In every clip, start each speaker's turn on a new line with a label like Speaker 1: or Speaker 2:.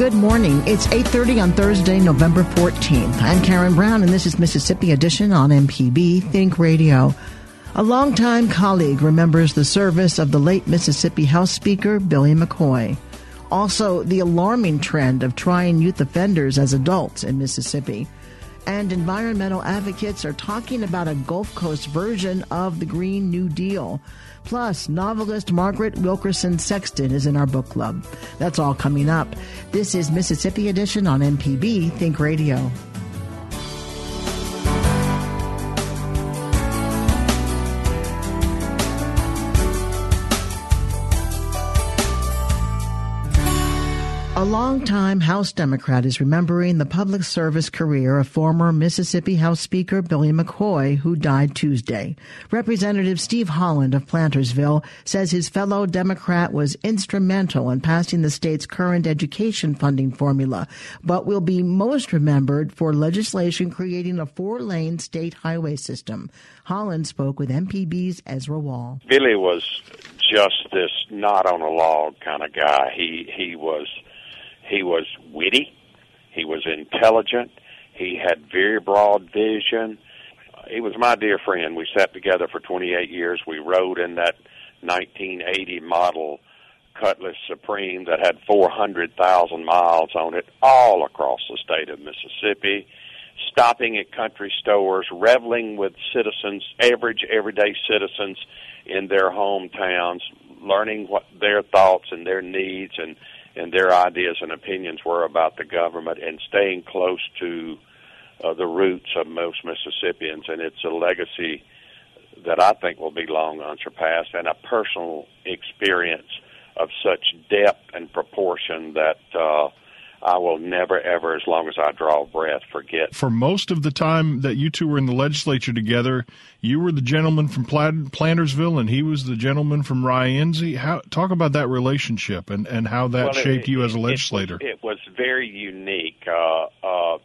Speaker 1: Good morning. It's 8:30 on Thursday, November 14th. I'm Karen Brown and this is Mississippi Edition on MPB Think Radio. A longtime colleague remembers the service of the late Mississippi House Speaker Billy McCoy. Also, the alarming trend of trying youth offenders as adults in Mississippi. And environmental advocates are talking about a Gulf Coast version of the Green New Deal. Plus, novelist Margaret Wilkerson Sexton is in our book club. That's all coming up. This is Mississippi Edition on MPB Think Radio. Longtime House Democrat is remembering the public service career of former Mississippi House Speaker Billy McCoy, who died Tuesday. Representative Steve Holland of Plantersville says his fellow Democrat was instrumental in passing the state's current education funding formula, but will be most remembered for legislation creating a four-lane state highway system. Holland spoke with MPB's Ezra Wall.
Speaker 2: Billy was just this not on a log kind of guy. He he was he was witty. He was intelligent. He had very broad vision. He was my dear friend. We sat together for 28 years. We rode in that 1980 model Cutlass Supreme that had 400,000 miles on it all across the state of Mississippi, stopping at country stores, reveling with citizens, average everyday citizens in their hometowns, learning what their thoughts and their needs and and their ideas and opinions were about the government and staying close to uh, the roots of most Mississippians. And it's a legacy that I think will be long unsurpassed and a personal experience of such depth and proportion that uh, I will never, ever, as long as I draw breath, forget.
Speaker 3: For most of the time that you two were in the legislature together, you were the gentleman from Plantersville, and he was the gentleman from Rienzi. How talk about that relationship and, and how that
Speaker 2: well,
Speaker 3: shaped
Speaker 2: it,
Speaker 3: you as a legislator?
Speaker 2: It, it was very unique. Uh, uh,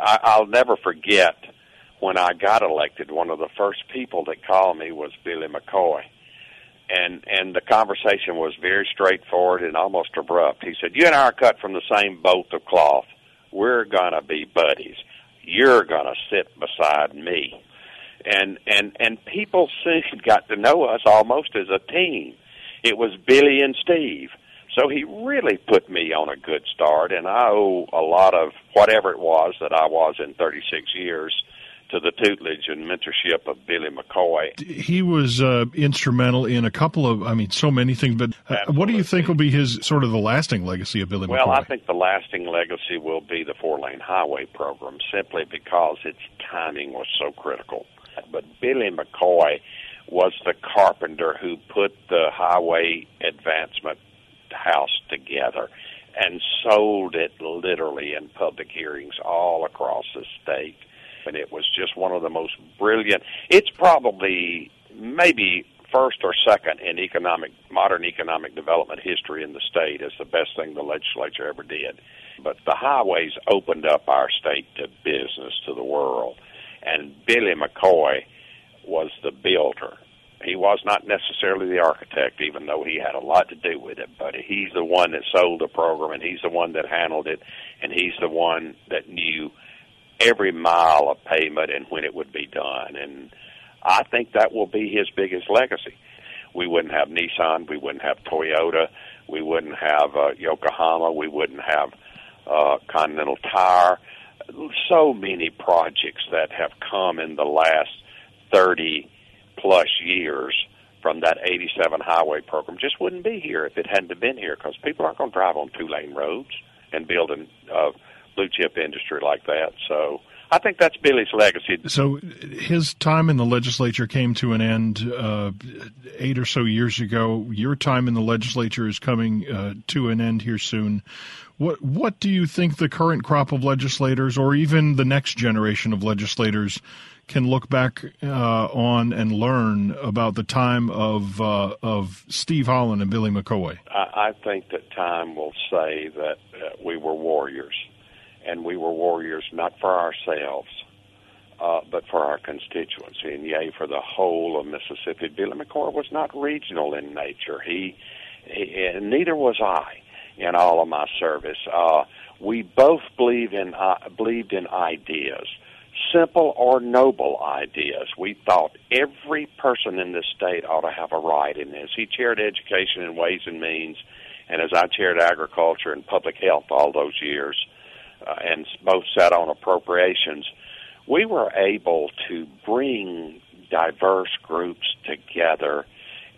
Speaker 2: I, I'll never forget when I got elected. One of the first people that called me was Billy McCoy and and the conversation was very straightforward and almost abrupt. He said, "You and I are cut from the same bolt of cloth. We're gonna be buddies. You're gonna sit beside me." And and and people soon got to know us almost as a team. It was Billy and Steve. So he really put me on a good start, and I owe a lot of whatever it was that I was in 36 years to the tutelage and mentorship of Billy McCoy.
Speaker 3: He was uh, instrumental in a couple of, I mean, so many things. But uh, what do you think will be his sort of the lasting legacy of Billy
Speaker 2: well,
Speaker 3: McCoy?
Speaker 2: Well, I think the lasting legacy will be the four lane highway program, simply because its timing was so critical. But Billy McCoy was the carpenter who put the highway advancement house together and sold it literally in public hearings all across the state and it was just one of the most brilliant. It's probably maybe first or second in economic modern economic development history in the state is the best thing the legislature ever did. But the highways opened up our state to business to the world, and Billy McCoy was the builder. He was not necessarily the architect, even though he had a lot to do with it. But he's the one that sold the program, and he's the one that handled it, and he's the one that knew every mile of pavement and when it would be done. And I think that will be his biggest legacy. We wouldn't have Nissan, we wouldn't have Toyota, we wouldn't have uh, Yokohama, we wouldn't have uh, Continental Tire. So many projects that have come in the last 30 plus years from that 87 highway program just wouldn't be here if it hadn't been here because people aren't going to drive on two lane roads and build a uh, blue chip industry like that. So I think that's Billy's legacy.
Speaker 3: So his time in the legislature came to an end uh, eight or so years ago. Your time in the legislature is coming uh, to an end here soon. What what do you think the current crop of legislators, or even the next generation of legislators, can look back uh, on and learn about the time of uh, of Steve Holland and Billy McCoy?
Speaker 2: I, I think that time will say that uh, we were warriors and we were warriors not for ourselves, uh, but for our constituency, and yea, for the whole of Mississippi. Billy McCoy was not regional in nature. He, he and neither was I in all of my service. Uh, we both believe in uh, believed in ideas, simple or noble ideas. We thought every person in this state ought to have a right in this. He chaired education and ways and means, and as I chaired agriculture and public health all those years uh, and both sat on appropriations, we were able to bring diverse groups together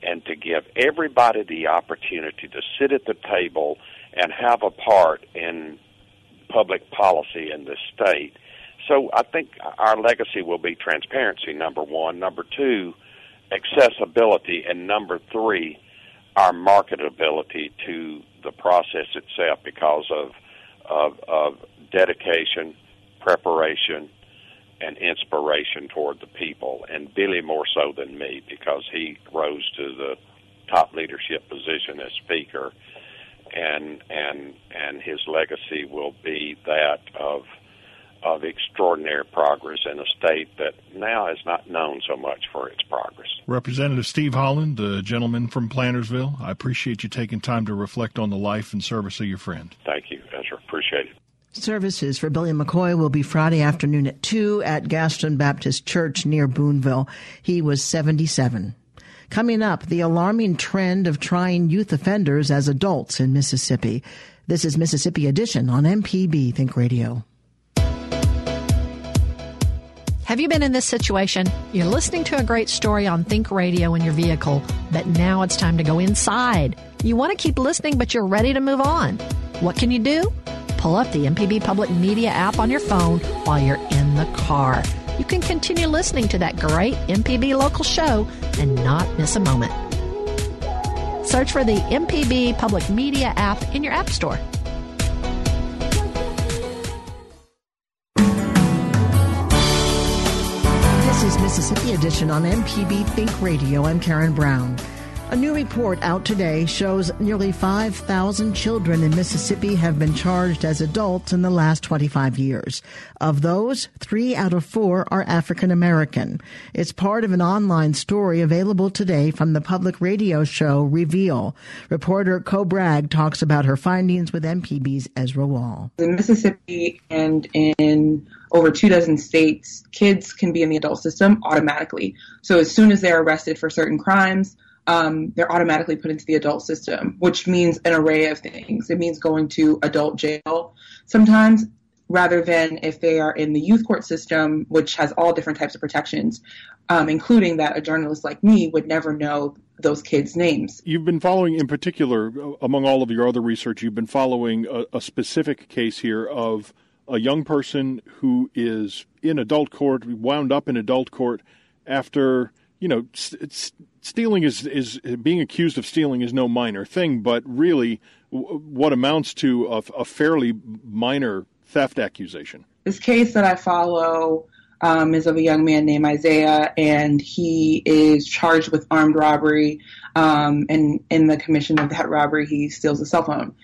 Speaker 2: and to give everybody the opportunity to sit at the table and have a part in public policy in the state. So I think our legacy will be transparency, number one. Number two, accessibility. And number three, our marketability to the process itself because of, of, of dedication, preparation, and inspiration toward the people, and Billy more so than me because he rose to the top leadership position as Speaker, and and and his legacy will be that of of extraordinary progress in a state that now is not known so much for its progress.
Speaker 3: Representative Steve Holland, the gentleman from Plantersville, I appreciate you taking time to reflect on the life and service of your friend.
Speaker 2: Thank you, Ezra. Appreciate it.
Speaker 1: Services for Billy McCoy will be Friday afternoon at 2 at Gaston Baptist Church near Boonville. He was 77. Coming up, the alarming trend of trying youth offenders as adults in Mississippi. This is Mississippi Edition on MPB Think Radio.
Speaker 4: Have you been in this situation? You're listening to a great story on Think Radio in your vehicle, but now it's time to go inside. You want to keep listening, but you're ready to move on. What can you do? Pull up the MPB Public Media app on your phone while you're in the car. You can continue listening to that great MPB local show and not miss a moment. Search for the MPB Public Media app in your App Store.
Speaker 1: This is Mississippi Edition on MPB Think Radio. I'm Karen Brown. A new report out today shows nearly 5,000 children in Mississippi have been charged as adults in the last 25 years. Of those, three out of four are African American. It's part of an online story available today from the public radio show Reveal. Reporter Ko Bragg talks about her findings with MPB's Ezra Wall.
Speaker 5: In Mississippi and in over two dozen states, kids can be in the adult system automatically. So as soon as they're arrested for certain crimes, um, they're automatically put into the adult system, which means an array of things. It means going to adult jail sometimes, rather than if they are in the youth court system, which has all different types of protections, um, including that a journalist like me would never know those kids' names.
Speaker 6: You've been following, in particular, among all of your other research, you've been following a, a specific case here of a young person who is in adult court, wound up in adult court after you know, stealing is is being accused of stealing is no minor thing, but really, what amounts to a, a fairly minor theft accusation.
Speaker 5: This case that I follow um, is of a young man named Isaiah, and he is charged with armed robbery. Um, and in the commission of that robbery, he steals a cell phone.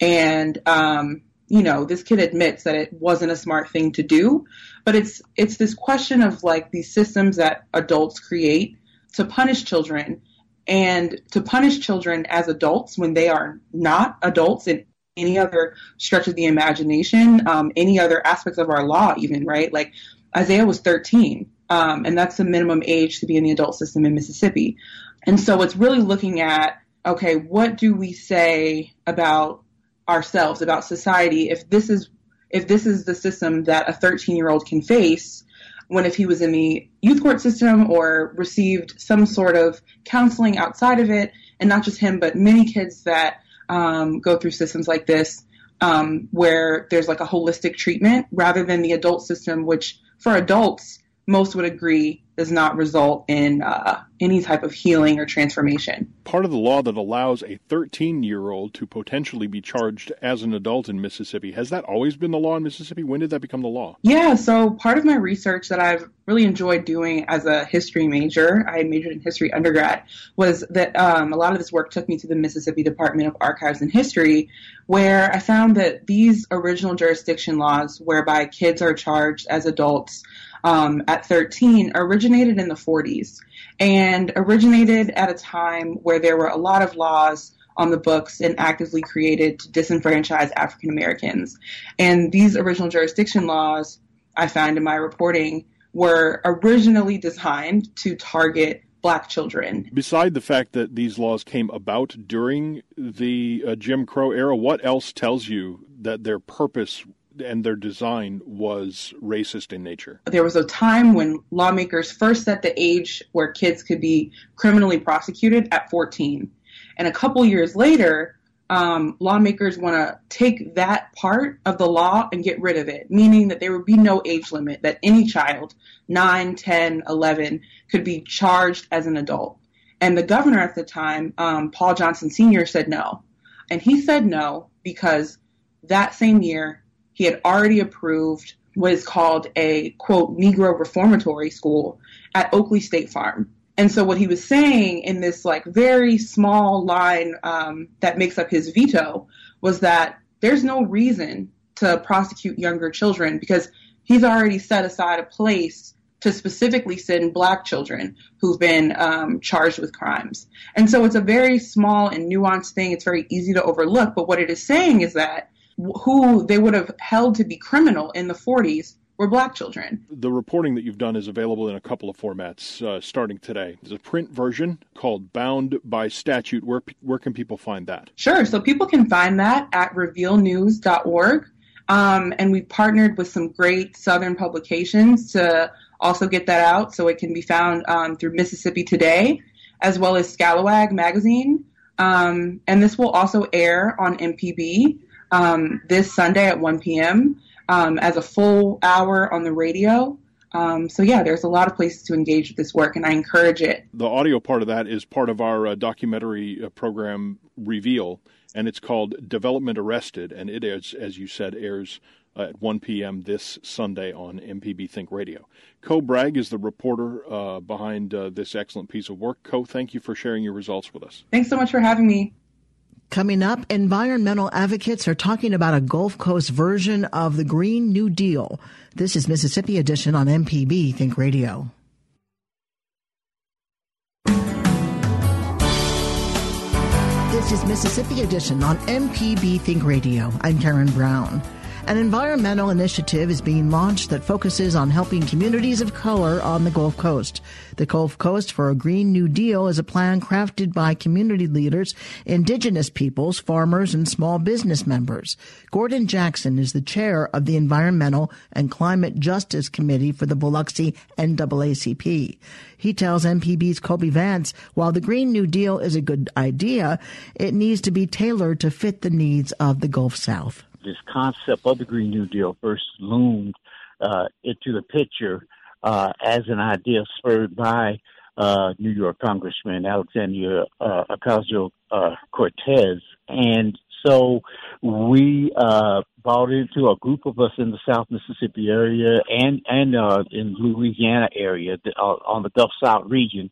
Speaker 5: And um, you know, this kid admits that it wasn't a smart thing to do, but it's it's this question of like these systems that adults create to punish children and to punish children as adults when they are not adults in any other stretch of the imagination, um, any other aspects of our law, even right? Like Isaiah was 13, um, and that's the minimum age to be in the adult system in Mississippi. And so it's really looking at okay, what do we say about ourselves, about society, if this is if this is the system that a 13 year old can face, when if he was in the youth court system or received some sort of counseling outside of it, and not just him, but many kids that um, go through systems like this, um, where there's like a holistic treatment rather than the adult system, which for adults, most would agree does not result in uh, any type of healing or transformation.
Speaker 6: Part of the law that allows a 13 year old to potentially be charged as an adult in Mississippi, has that always been the law in Mississippi? When did that become the law?
Speaker 5: Yeah, so part of my research that I've really enjoyed doing as a history major, I majored in history undergrad, was that um, a lot of this work took me to the Mississippi Department of Archives and History, where I found that these original jurisdiction laws, whereby kids are charged as adults, um, at 13 originated in the 40s and originated at a time where there were a lot of laws on the books and actively created to disenfranchise African Americans. And these original jurisdiction laws, I found in my reporting, were originally designed to target black children.
Speaker 6: Beside the fact that these laws came about during the uh, Jim Crow era, what else tells you that their purpose and their design was racist in nature.
Speaker 5: There was a time when lawmakers first set the age where kids could be criminally prosecuted at 14. And a couple years later, um, lawmakers want to take that part of the law and get rid of it, meaning that there would be no age limit, that any child, 9, 10, 11, could be charged as an adult. And the governor at the time, um, Paul Johnson Sr., said no. And he said no because that same year, he had already approved what is called a quote Negro reformatory school at Oakley State Farm. And so what he was saying in this like very small line um, that makes up his veto was that there's no reason to prosecute younger children because he's already set aside a place to specifically send black children who've been um, charged with crimes. And so it's a very small and nuanced thing. It's very easy to overlook. But what it is saying is that who they would have held to be criminal in the 40s were black children.
Speaker 6: The reporting that you've done is available in a couple of formats uh, starting today. There's a print version called Bound by Statute. Where, where can people find that?
Speaker 5: Sure. So people can find that at revealnews.org. Um, and we partnered with some great Southern publications to also get that out. So it can be found um, through Mississippi Today as well as Scalawag magazine. Um, and this will also air on MPB um, this Sunday at 1 p.m. Um, as a full hour on the radio. Um, so yeah, there's a lot of places to engage with this work, and I encourage it.
Speaker 6: The audio part of that is part of our uh, documentary uh, program Reveal, and it's called Development Arrested, and it is, as you said, airs at 1 p.m. this Sunday on MPB Think Radio. Ko Bragg is the reporter uh, behind uh, this excellent piece of work. Ko, thank you for sharing your results with us.
Speaker 5: Thanks so much for having me.
Speaker 1: Coming up, environmental advocates are talking about a Gulf Coast version of the Green New Deal. This is Mississippi Edition on MPB Think Radio. This is Mississippi Edition on MPB Think Radio. I'm Karen Brown. An environmental initiative is being launched that focuses on helping communities of color on the Gulf Coast. The Gulf Coast for a Green New Deal is a plan crafted by community leaders, indigenous peoples, farmers, and small business members. Gordon Jackson is the chair of the Environmental and Climate Justice Committee for the Biloxi NAACP. He tells MPB's Kobee Vance, while the Green New Deal is a good idea, it needs to be tailored to fit the needs of the Gulf South
Speaker 7: this concept of the Green New Deal first loomed uh, into the picture uh, as an idea spurred by uh, New York Congressman Alexandria uh, Ocasio Cortez. And so we uh, bought into a group of us in the South Mississippi area and and uh, in Louisiana area uh, on the Gulf South region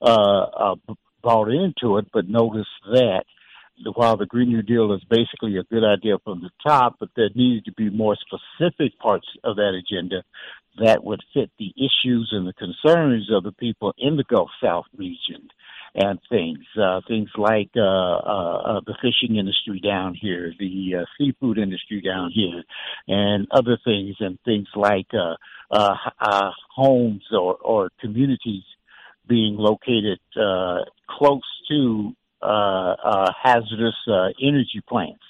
Speaker 7: bought into it, but noticed that while the Green New Deal is basically a good idea from the top, but there needed to be more specific parts of that agenda that would fit the issues and the concerns of the people in the Gulf South region and things, uh, things like uh, uh, uh the fishing industry down here, the uh, seafood industry down here, and other things, and things like uh, homes or, or communities being located uh, close to hazardous uh, energy plants,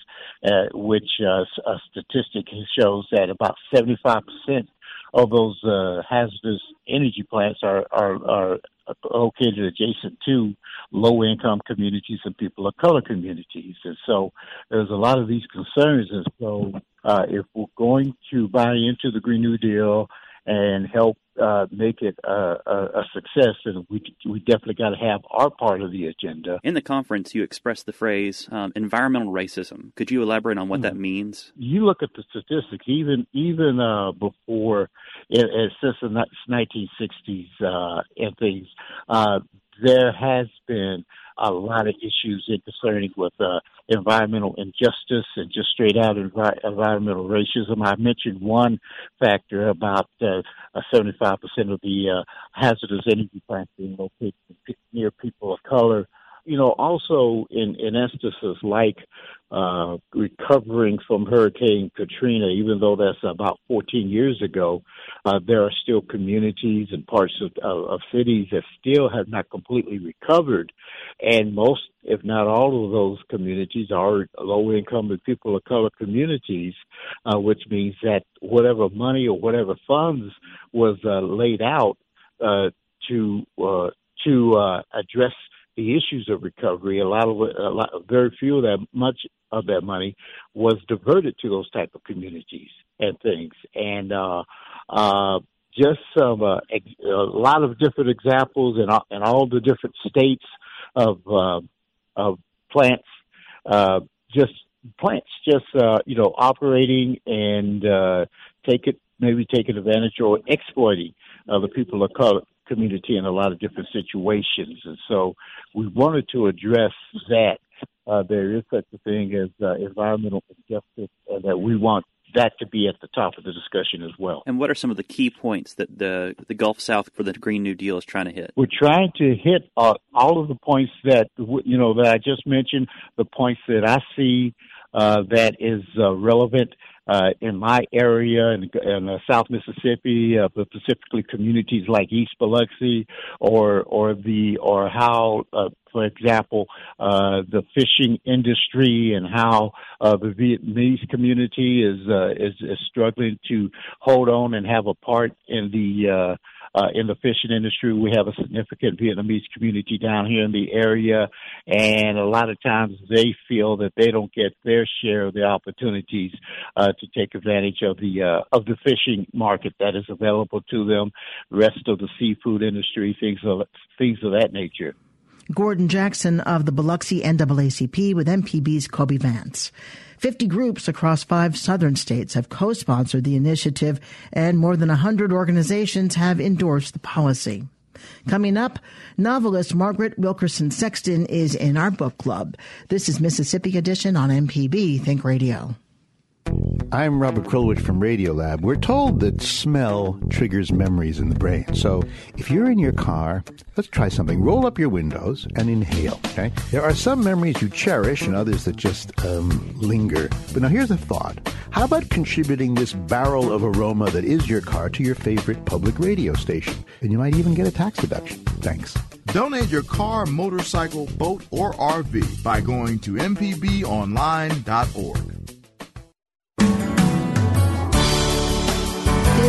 Speaker 7: which a statistic shows that about 75% of those uh, hazardous energy plants are, are are located adjacent to low income communities and people of color communities, and so there's a lot of these concerns. And so, uh, if we're going to buy into the Green New Deal and help uh, make it a, a, a, success, and we we definitely got to have our part of the agenda.
Speaker 8: In the conference, you expressed the phrase um, environmental racism. Could you elaborate on what mm-hmm. that means?
Speaker 7: You look at the statistics, even even uh, before, it, it, since the 1960s uh, and things, uh, there has been a lot of issues in concerning with uh, environmental injustice and just straight out envi- environmental racism. I mentioned one factor about uh, 75% of the uh, hazardous energy plants being located near people of color you know, also in, in instances like uh, recovering from Hurricane Katrina, even though that's about 14 years ago, uh, there are still communities and parts of, of, of cities that still have not completely recovered. And most, if not all of those communities are low income and people of color communities, uh, which means that whatever money or whatever funds was uh, laid out uh, to uh, to uh, address the issues of recovery, a lot of a lot, very few of that, much of that money was diverted to those type of communities and things, and uh, uh, just some uh, a lot of different examples in all, in all the different states of uh, of plants, uh, just plants, just uh, you know, operating and uh, take it maybe taking advantage or exploiting uh, the people of color community in a lot of different situations. And so we wanted to address that. Uh, there is such a thing as uh, environmental injustice, and that we want that to be at the top of the discussion as well.
Speaker 8: And what are some of the key points that the the Gulf South for the Green New Deal is trying to hit?
Speaker 7: We're trying to hit uh, all of the points that you know that I just mentioned, the points that I see uh, that is uh, relevant uh, in my area in, in South Mississippi, uh, but specifically communities like East Biloxi, or or the or how, uh, for example, uh, the fishing industry and how uh, the Vietnamese community is, uh, is is struggling to hold on and have a part in the uh, uh, in the fishing industry. We have a significant Vietnamese community down here in the area, and a lot of times they feel that they don't get their share of the opportunities uh, to take advantage of the uh, of the fishing market that is available to them. The rest of the seafood industry, things of things of that nature.
Speaker 1: Gordon Jackson of the Biloxi NAACP with MPB's Kobee Vance. 50 groups across five southern states have co-sponsored the initiative and more than 100 organizations have endorsed the policy. Coming up, novelist Margaret Wilkerson Sexton is in our book club. This is Mississippi Edition on MPB Think Radio.
Speaker 9: I'm Robert Krulwich from Radiolab. We're told that smell triggers memories in the brain. So if you're in your car, let's try something. Roll up your windows and inhale. Okay. There are some memories you cherish and others that just um, linger. But now here's a thought. How about contributing this barrel of aroma that is your car to your favorite public radio station? And you might even get a tax deduction. Thanks.
Speaker 10: Donate your car, motorcycle, boat, or RV by going to mpbonline.org.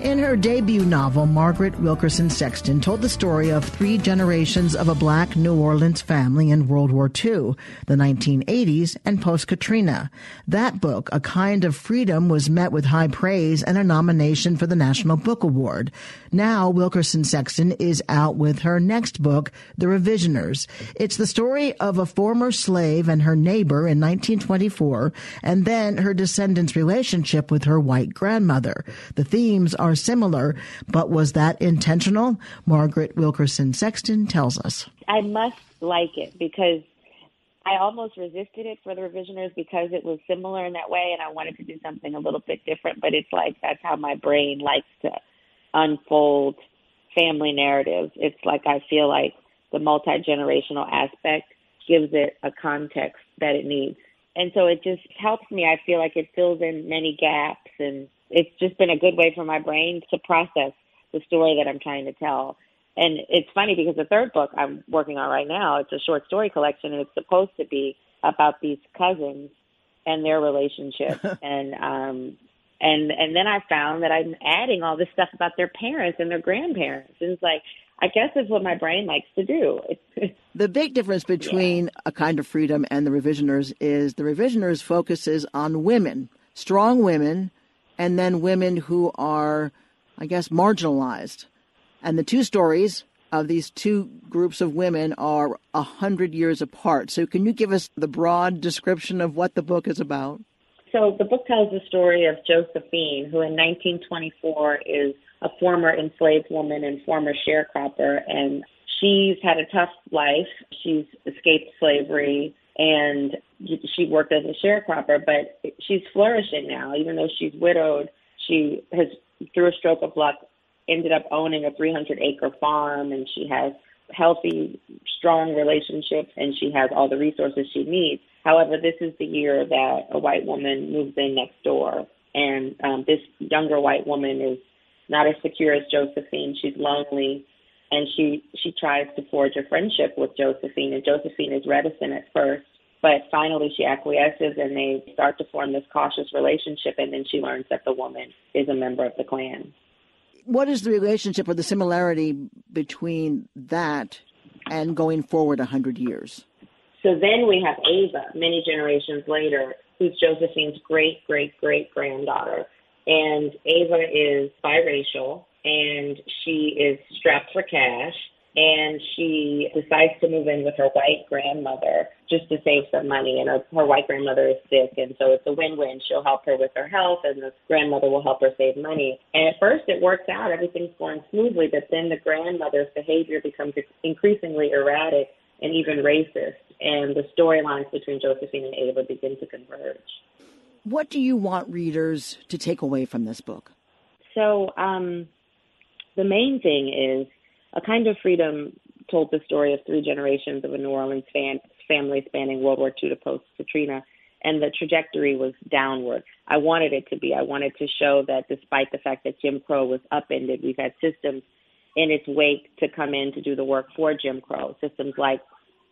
Speaker 1: In her debut novel, Margaret Wilkerson Sexton told the story of three generations of a black New Orleans family in World War II, the 1980s, and post Katrina. That book, A Kind of Freedom, was met with high praise and a nomination for the National Book Award. Now, Wilkerson Sexton is out with her next book, The Revisioners. It's the story of a former slave and her neighbor in 1924, and then her descendants' relationship with her white grandmother. The themes are are similar, but was that intentional? Margaret Wilkerson Sexton tells us.
Speaker 11: I must like it because I almost resisted it for the revisioners because it was similar in that way and I wanted to do something a little bit different, but it's like that's how my brain likes to unfold family narratives. It's like I feel like the multi generational aspect gives it a context that it needs. And so it just helps me. I feel like it fills in many gaps and it's just been a good way for my brain to process the story that I'm trying to tell. And it's funny because the third book I'm working on right now, it's a short story collection and it's supposed to be about these cousins and their relationship and um and and then I found that I'm adding all this stuff about their parents and their grandparents. And it's like I guess it's what my brain likes to do.
Speaker 1: the big difference between yeah. a kind of freedom and the revisioners is the revisioners focuses on women, strong women, and then women who are, I guess, marginalized. And the two stories of these two groups of women are a hundred years apart. So, can you give us the broad description of what the book is about?
Speaker 11: So, the book tells the story of Josephine, who in 1924 is a former enslaved woman and former sharecropper, and she's had a tough life. She's escaped slavery and she worked as a sharecropper, but she's flourishing now, even though she's widowed. She has, through a stroke of luck, ended up owning a 300 acre farm and she has healthy, strong relationships and she has all the resources she needs. However, this is the year that a white woman moves in next door. And um, this younger white woman is not as secure as Josephine. She's lonely and she she tries to forge a friendship with Josephine and Josephine is reticent at first but finally she acquiesces and they start to form this cautious relationship and then she learns that the woman is a member of the Klan.
Speaker 1: what is the relationship or the similarity between that and going forward a hundred years?
Speaker 11: So then we have Ava, many generations later, who's Josephine's great great great granddaughter. And Ava is biracial and she is strapped for cash and she decides to move in with her white grandmother just to save some money. And her, her white grandmother is sick, and so it's a win-win. She'll help her with her health, and the grandmother will help her save money. And at first, it works out; everything's going smoothly. But then the grandmother's behavior becomes increasingly erratic and even racist, and the storylines between Josephine and Ava begin to converge.
Speaker 1: What do you want readers to take away from this book?
Speaker 11: So, um, the main thing is a Kind of Freedom told the story of three generations of a New Orleans fan, family spanning World War II to post Katrina, and the trajectory was downward. I wanted it to be. I wanted to show that despite the fact that Jim Crow was upended, we've had systems in its wake to come in to do the work for Jim Crow, systems like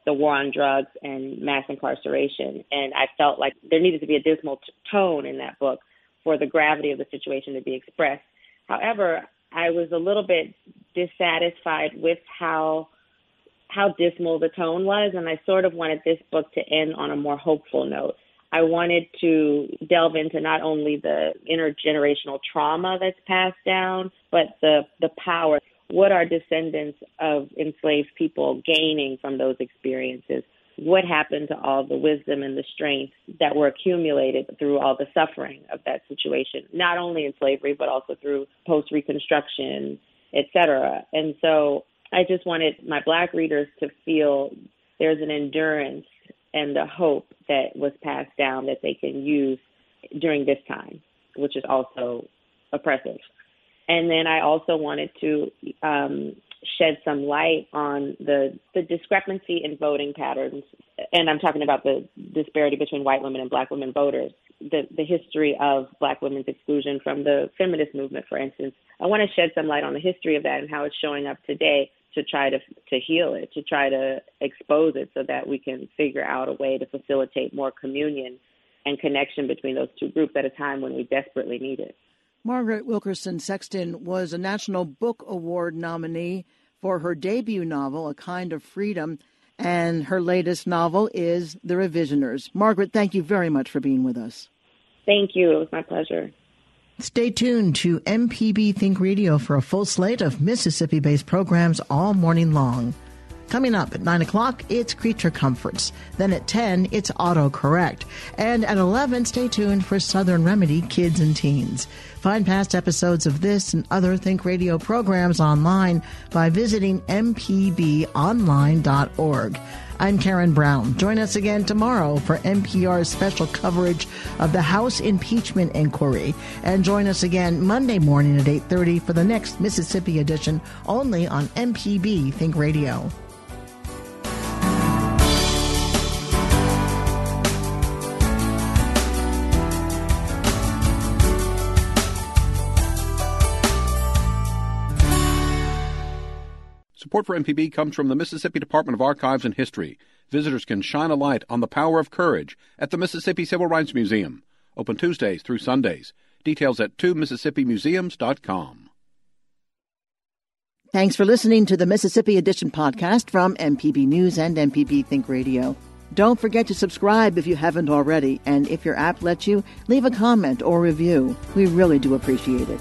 Speaker 11: the war on drugs and mass incarceration. And I felt like there needed to be a dismal t- tone in that book for the gravity of the situation to be expressed. However, I was a little bit dissatisfied with how how dismal the tone was, and I sort of wanted this book to end on a more hopeful note. I wanted to delve into not only the intergenerational trauma that's passed down, but the the power. What are descendants of enslaved people gaining from those experiences? What happened to all the wisdom and the strength that were accumulated through all the suffering of that situation, not only in slavery, but also through post Reconstruction etc. And so I just wanted my black readers to feel there's an endurance and a hope that was passed down that they can use during this time, which is also oppressive. And then I also wanted to um, shed some light on the the discrepancy in voting patterns, and I'm talking about the disparity between white women and black women voters the, the history of black women's exclusion from the feminist movement, for instance. I want to shed some light on the history of that and how it's showing up today to try to to heal it, to try to expose it so that we can figure out a way to facilitate more communion and connection between those two groups at a time when we desperately need it.
Speaker 1: Margaret Wilkerson Sexton was a National Book Award nominee for her debut novel, A Kind of Freedom and her latest novel is The Revisioners. Margaret, thank you very much for being with us.
Speaker 11: Thank you. It was my pleasure.
Speaker 1: Stay tuned to MPB Think Radio for a full slate of Mississippi based programs all morning long. Coming up at 9 o'clock, it's Creature Comforts. Then at 10, it's Autocorrect. And at 11, stay tuned for Southern Remedy Kids and Teens. Find past episodes of this and other Think Radio programs online by visiting mpbonline.org. I'm Karen Brown. Join us again tomorrow for NPR's special coverage of the House impeachment inquiry. And join us again Monday morning at 8.30 for the next Mississippi edition only on MPB Think Radio.
Speaker 12: Support for MPB comes from the Mississippi Department of Archives and History. Visitors can shine a light on the power of courage at the Mississippi Civil Rights Museum. Open Tuesdays through Sundays. Details at 2mississippimuseums.com.
Speaker 1: Thanks for listening to the Mississippi Edition podcast from MPB News and MPB Think Radio. Don't forget to subscribe if you haven't already, and if your app lets you, leave a comment or review. We really do appreciate it.